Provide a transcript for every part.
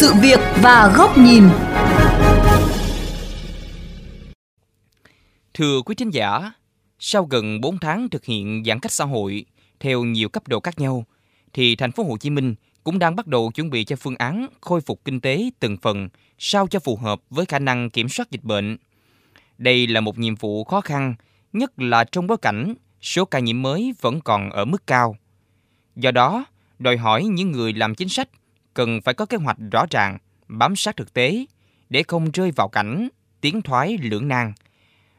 sự việc và góc nhìn. Thưa quý khán giả, sau gần 4 tháng thực hiện giãn cách xã hội theo nhiều cấp độ khác nhau, thì thành phố Hồ Chí Minh cũng đang bắt đầu chuẩn bị cho phương án khôi phục kinh tế từng phần sao cho phù hợp với khả năng kiểm soát dịch bệnh. Đây là một nhiệm vụ khó khăn, nhất là trong bối cảnh số ca nhiễm mới vẫn còn ở mức cao. Do đó, đòi hỏi những người làm chính sách cần phải có kế hoạch rõ ràng, bám sát thực tế để không rơi vào cảnh tiến thoái lưỡng nan.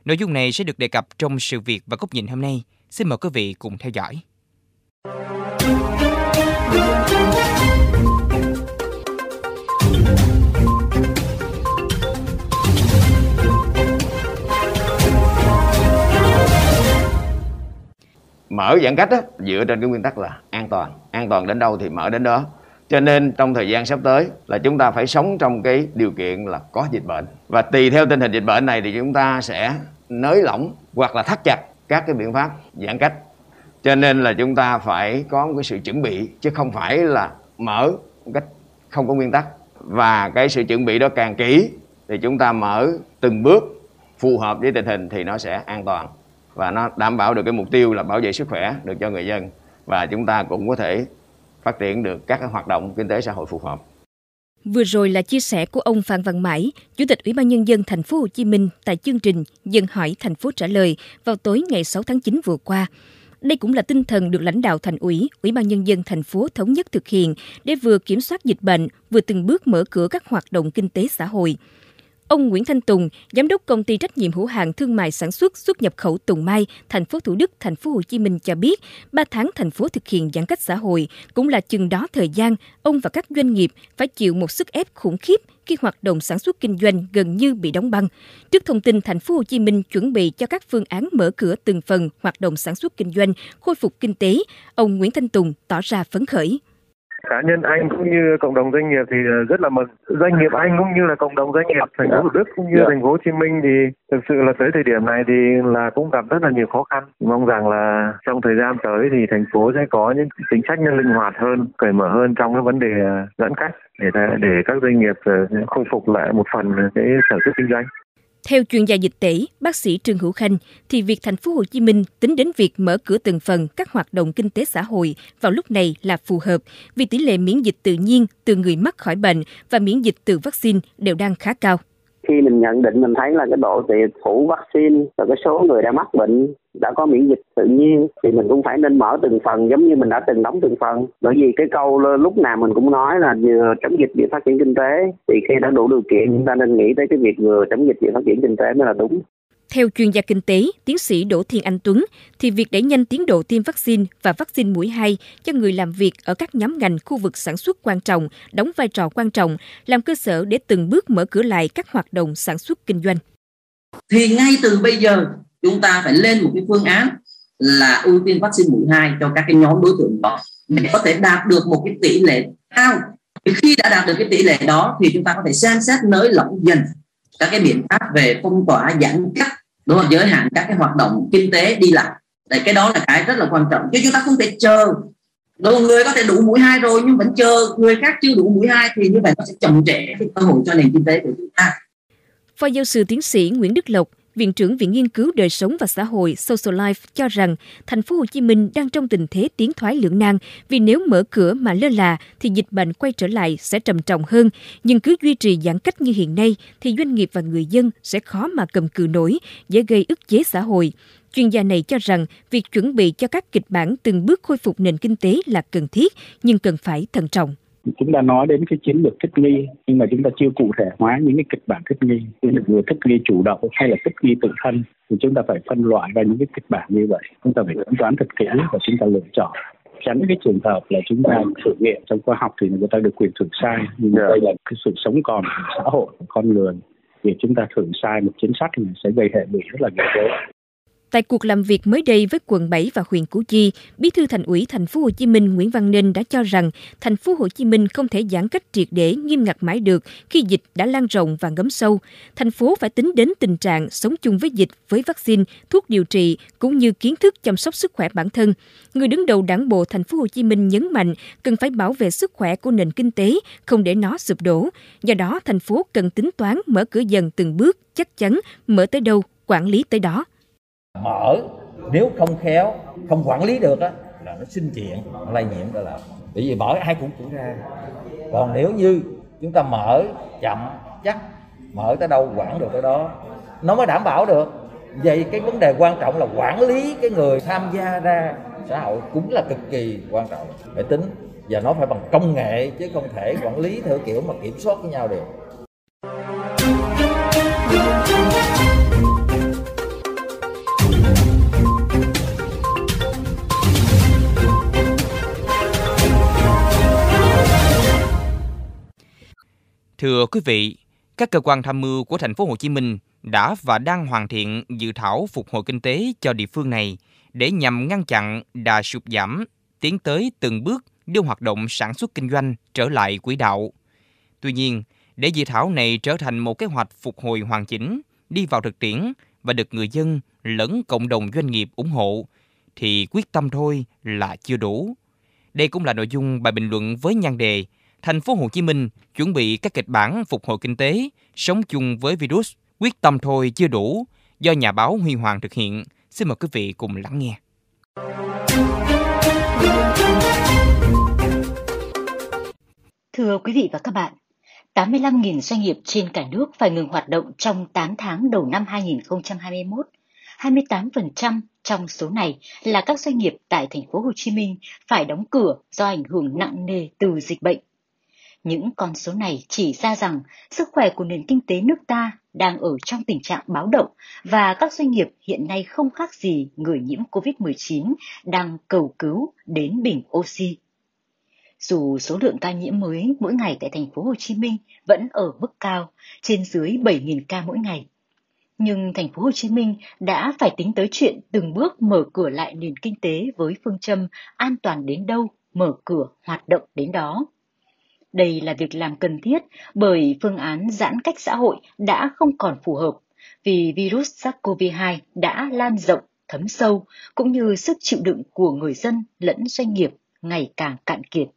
Nội dung này sẽ được đề cập trong sự việc và góc nhìn hôm nay. Xin mời quý vị cùng theo dõi. mở giãn cách á, dựa trên cái nguyên tắc là an toàn an toàn đến đâu thì mở đến đó cho nên trong thời gian sắp tới là chúng ta phải sống trong cái điều kiện là có dịch bệnh. Và tùy theo tình hình dịch bệnh này thì chúng ta sẽ nới lỏng hoặc là thắt chặt các cái biện pháp giãn cách. Cho nên là chúng ta phải có một cái sự chuẩn bị, chứ không phải là mở một cách không có nguyên tắc. Và cái sự chuẩn bị đó càng kỹ thì chúng ta mở từng bước phù hợp với tình hình thì nó sẽ an toàn. Và nó đảm bảo được cái mục tiêu là bảo vệ sức khỏe được cho người dân. Và chúng ta cũng có thể phát triển được các hoạt động kinh tế xã hội phù hợp. Vừa rồi là chia sẻ của ông Phan Văn Mãi, Chủ tịch Ủy ban nhân dân thành phố Hồ Chí Minh tại chương trình Dân hỏi thành phố trả lời vào tối ngày 6 tháng 9 vừa qua. Đây cũng là tinh thần được lãnh đạo thành ủy, Ủy ban nhân dân thành phố thống nhất thực hiện để vừa kiểm soát dịch bệnh, vừa từng bước mở cửa các hoạt động kinh tế xã hội. Ông Nguyễn Thanh Tùng, giám đốc công ty trách nhiệm hữu hạn thương mại sản xuất xuất nhập khẩu Tùng Mai, thành phố Thủ Đức, thành phố Hồ Chí Minh cho biết, 3 tháng thành phố thực hiện giãn cách xã hội cũng là chừng đó thời gian ông và các doanh nghiệp phải chịu một sức ép khủng khiếp khi hoạt động sản xuất kinh doanh gần như bị đóng băng. Trước thông tin thành phố Hồ Chí Minh chuẩn bị cho các phương án mở cửa từng phần hoạt động sản xuất kinh doanh, khôi phục kinh tế, ông Nguyễn Thanh Tùng tỏ ra phấn khởi cá nhân anh cũng như cộng đồng doanh nghiệp thì ờ, rất là mừng doanh nghiệp anh cũng như là cộng đồng doanh nghiệp thành phố thủ đức cũng như. Dạ. thành phố hồ chí minh thì thực sự là tới thời điểm này thì là cũng gặp rất là nhiều khó khăn mong rằng là trong thời gian tới thì thành phố sẽ có những chính sách linh hoạt hơn cởi mở hơn trong cái vấn đề ờ, giãn cách để để các doanh nghiệp ờ, khôi phục lại một phần cái sản xuất kinh doanh theo chuyên gia dịch tễ, bác sĩ Trương Hữu Khanh, thì việc thành phố Hồ Chí Minh tính đến việc mở cửa từng phần các hoạt động kinh tế xã hội vào lúc này là phù hợp vì tỷ lệ miễn dịch tự nhiên từ người mắc khỏi bệnh và miễn dịch từ vaccine đều đang khá cao khi mình nhận định mình thấy là cái độ tiệt phủ vaccine và cái số người đã mắc bệnh đã có miễn dịch tự nhiên thì mình cũng phải nên mở từng phần giống như mình đã từng đóng từng phần. Bởi vì cái câu lúc nào mình cũng nói là vừa chống dịch vừa phát triển kinh tế thì khi đã đủ điều kiện, chúng ta nên nghĩ tới cái việc vừa chống dịch vừa phát triển kinh tế mới là đúng theo chuyên gia kinh tế, tiến sĩ Đỗ Thiên Anh Tuấn, thì việc đẩy nhanh tiến độ tiêm vaccine và vaccine mũi 2 cho người làm việc ở các nhóm ngành khu vực sản xuất quan trọng đóng vai trò quan trọng, làm cơ sở để từng bước mở cửa lại các hoạt động sản xuất kinh doanh. Thì ngay từ bây giờ chúng ta phải lên một cái phương án là ưu tiên vaccine mũi 2 cho các cái nhóm đối tượng đó để có thể đạt được một cái tỷ lệ cao. Khi đã đạt được cái tỷ lệ đó thì chúng ta có thể xem xét nới lỏng dần các cái biện pháp về phong tỏa giãn cách đúng không giới hạn các cái hoạt động kinh tế đi lại. Đấy, cái đó là cái rất là quan trọng. Chứ chúng ta không thể chờ. Đúng người có thể đủ mũi hai rồi nhưng vẫn chờ. Người khác chưa đủ mũi hai thì như vậy nó sẽ chậm trễ cái cơ hội cho nền kinh tế của chúng ta. Phó giáo sư tiến sĩ Nguyễn Đức Lộc, Viện trưởng Viện Nghiên cứu Đời sống và Xã hội Social Life cho rằng thành phố Hồ Chí Minh đang trong tình thế tiến thoái lưỡng nan vì nếu mở cửa mà lơ là thì dịch bệnh quay trở lại sẽ trầm trọng hơn, nhưng cứ duy trì giãn cách như hiện nay thì doanh nghiệp và người dân sẽ khó mà cầm cự nổi, dễ gây ức chế xã hội. Chuyên gia này cho rằng việc chuẩn bị cho các kịch bản từng bước khôi phục nền kinh tế là cần thiết nhưng cần phải thận trọng chúng ta nói đến cái chiến lược thích nghi nhưng mà chúng ta chưa cụ thể hóa những cái kịch bản thích nghi. Chiến lược vừa thích nghi chủ động hay là thích nghi tự thân thì chúng ta phải phân loại ra những cái kịch bản như vậy. Chúng ta phải tính toán thật kỹ và chúng ta lựa chọn. Tránh cái trường hợp là chúng ta thử nghiệm trong khoa học thì người ta được quyền thử sai nhưng yeah. đây là cái sự sống còn của xã hội của con người. Vì chúng ta thử sai một chính sách này sẽ gây hệ lụy rất là nghiêm trọng Tại cuộc làm việc mới đây với quận 7 và huyện Củ Chi, Bí thư Thành ủy Thành phố Hồ Chí Minh Nguyễn Văn Nên đã cho rằng Thành phố Hồ Chí Minh không thể giãn cách triệt để nghiêm ngặt mãi được khi dịch đã lan rộng và ngấm sâu. Thành phố phải tính đến tình trạng sống chung với dịch với vaccine, thuốc điều trị cũng như kiến thức chăm sóc sức khỏe bản thân. Người đứng đầu Đảng bộ Thành phố Hồ Chí Minh nhấn mạnh cần phải bảo vệ sức khỏe của nền kinh tế, không để nó sụp đổ. Do đó, thành phố cần tính toán mở cửa dần từng bước, chắc chắn mở tới đâu quản lý tới đó mở. Nếu không khéo, không quản lý được á, là nó sinh chuyện, nó lây nhiễm đó là bởi vì mở ai cũng cũng ra. Còn nếu như chúng ta mở chậm chắc, mở tới đâu quản được tới đó. Nó mới đảm bảo được. Vậy cái vấn đề quan trọng là quản lý cái người tham gia ra xã hội cũng là cực kỳ quan trọng. Phải tính, và nó phải bằng công nghệ chứ không thể quản lý theo kiểu mà kiểm soát với nhau được. Thưa quý vị, các cơ quan tham mưu của thành phố Hồ Chí Minh đã và đang hoàn thiện dự thảo phục hồi kinh tế cho địa phương này để nhằm ngăn chặn đà sụt giảm, tiến tới từng bước đưa hoạt động sản xuất kinh doanh trở lại quỹ đạo. Tuy nhiên, để dự thảo này trở thành một kế hoạch phục hồi hoàn chỉnh, đi vào thực tiễn và được người dân lẫn cộng đồng doanh nghiệp ủng hộ thì quyết tâm thôi là chưa đủ. Đây cũng là nội dung bài bình luận với nhan đề Thành phố Hồ Chí Minh chuẩn bị các kịch bản phục hồi kinh tế, sống chung với virus, quyết tâm thôi chưa đủ, do nhà báo Huy Hoàng thực hiện. Xin mời quý vị cùng lắng nghe. Thưa quý vị và các bạn, 85.000 doanh nghiệp trên cả nước phải ngừng hoạt động trong 8 tháng đầu năm 2021. 28% trong số này là các doanh nghiệp tại thành phố Hồ Chí Minh phải đóng cửa do ảnh hưởng nặng nề từ dịch bệnh. Những con số này chỉ ra rằng sức khỏe của nền kinh tế nước ta đang ở trong tình trạng báo động và các doanh nghiệp hiện nay không khác gì người nhiễm COVID-19 đang cầu cứu đến bình oxy. Dù số lượng ca nhiễm mới mỗi ngày tại thành phố Hồ Chí Minh vẫn ở mức cao, trên dưới 7.000 ca mỗi ngày, nhưng thành phố Hồ Chí Minh đã phải tính tới chuyện từng bước mở cửa lại nền kinh tế với phương châm an toàn đến đâu, mở cửa hoạt động đến đó. Đây là việc làm cần thiết bởi phương án giãn cách xã hội đã không còn phù hợp vì virus SARS-CoV-2 đã lan rộng, thấm sâu cũng như sức chịu đựng của người dân lẫn doanh nghiệp ngày càng cạn kiệt.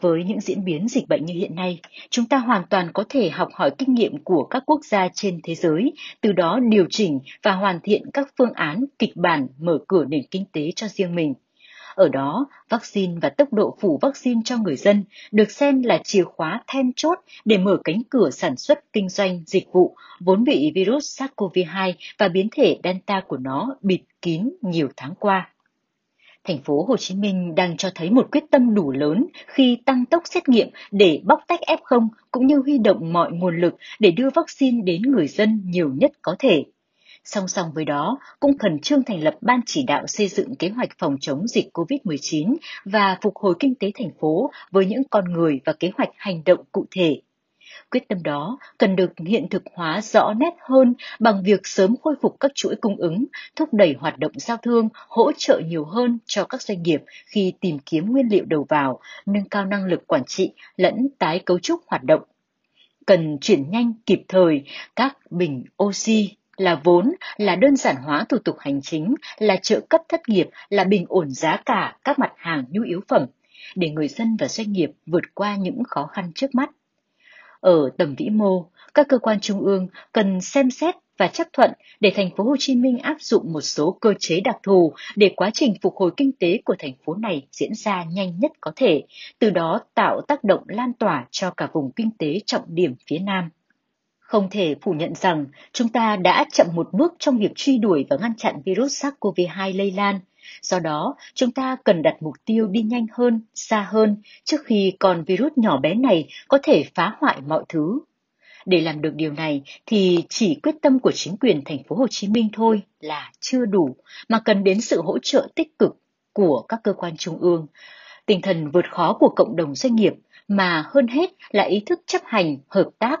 Với những diễn biến dịch bệnh như hiện nay, chúng ta hoàn toàn có thể học hỏi kinh nghiệm của các quốc gia trên thế giới, từ đó điều chỉnh và hoàn thiện các phương án kịch bản mở cửa nền kinh tế cho riêng mình – ở đó, vaccine và tốc độ phủ vaccine cho người dân được xem là chìa khóa then chốt để mở cánh cửa sản xuất kinh doanh dịch vụ vốn bị virus SARS-CoV-2 và biến thể Delta của nó bịt kín nhiều tháng qua. Thành phố Hồ Chí Minh đang cho thấy một quyết tâm đủ lớn khi tăng tốc xét nghiệm để bóc tách F0 cũng như huy động mọi nguồn lực để đưa vaccine đến người dân nhiều nhất có thể. Song song với đó, cũng khẩn trương thành lập ban chỉ đạo xây dựng kế hoạch phòng chống dịch COVID-19 và phục hồi kinh tế thành phố với những con người và kế hoạch hành động cụ thể. Quyết tâm đó cần được hiện thực hóa rõ nét hơn bằng việc sớm khôi phục các chuỗi cung ứng, thúc đẩy hoạt động giao thương, hỗ trợ nhiều hơn cho các doanh nghiệp khi tìm kiếm nguyên liệu đầu vào, nâng cao năng lực quản trị lẫn tái cấu trúc hoạt động. Cần chuyển nhanh kịp thời các bình oxy, là vốn, là đơn giản hóa thủ tục hành chính, là trợ cấp thất nghiệp, là bình ổn giá cả các mặt hàng nhu yếu phẩm, để người dân và doanh nghiệp vượt qua những khó khăn trước mắt. Ở tầm vĩ mô, các cơ quan trung ương cần xem xét và chấp thuận để thành phố Hồ Chí Minh áp dụng một số cơ chế đặc thù để quá trình phục hồi kinh tế của thành phố này diễn ra nhanh nhất có thể, từ đó tạo tác động lan tỏa cho cả vùng kinh tế trọng điểm phía Nam. Không thể phủ nhận rằng chúng ta đã chậm một bước trong việc truy đuổi và ngăn chặn virus SARS-CoV-2 lây lan. Do đó, chúng ta cần đặt mục tiêu đi nhanh hơn, xa hơn trước khi con virus nhỏ bé này có thể phá hoại mọi thứ. Để làm được điều này thì chỉ quyết tâm của chính quyền thành phố Hồ Chí Minh thôi là chưa đủ, mà cần đến sự hỗ trợ tích cực của các cơ quan trung ương, tinh thần vượt khó của cộng đồng doanh nghiệp mà hơn hết là ý thức chấp hành, hợp tác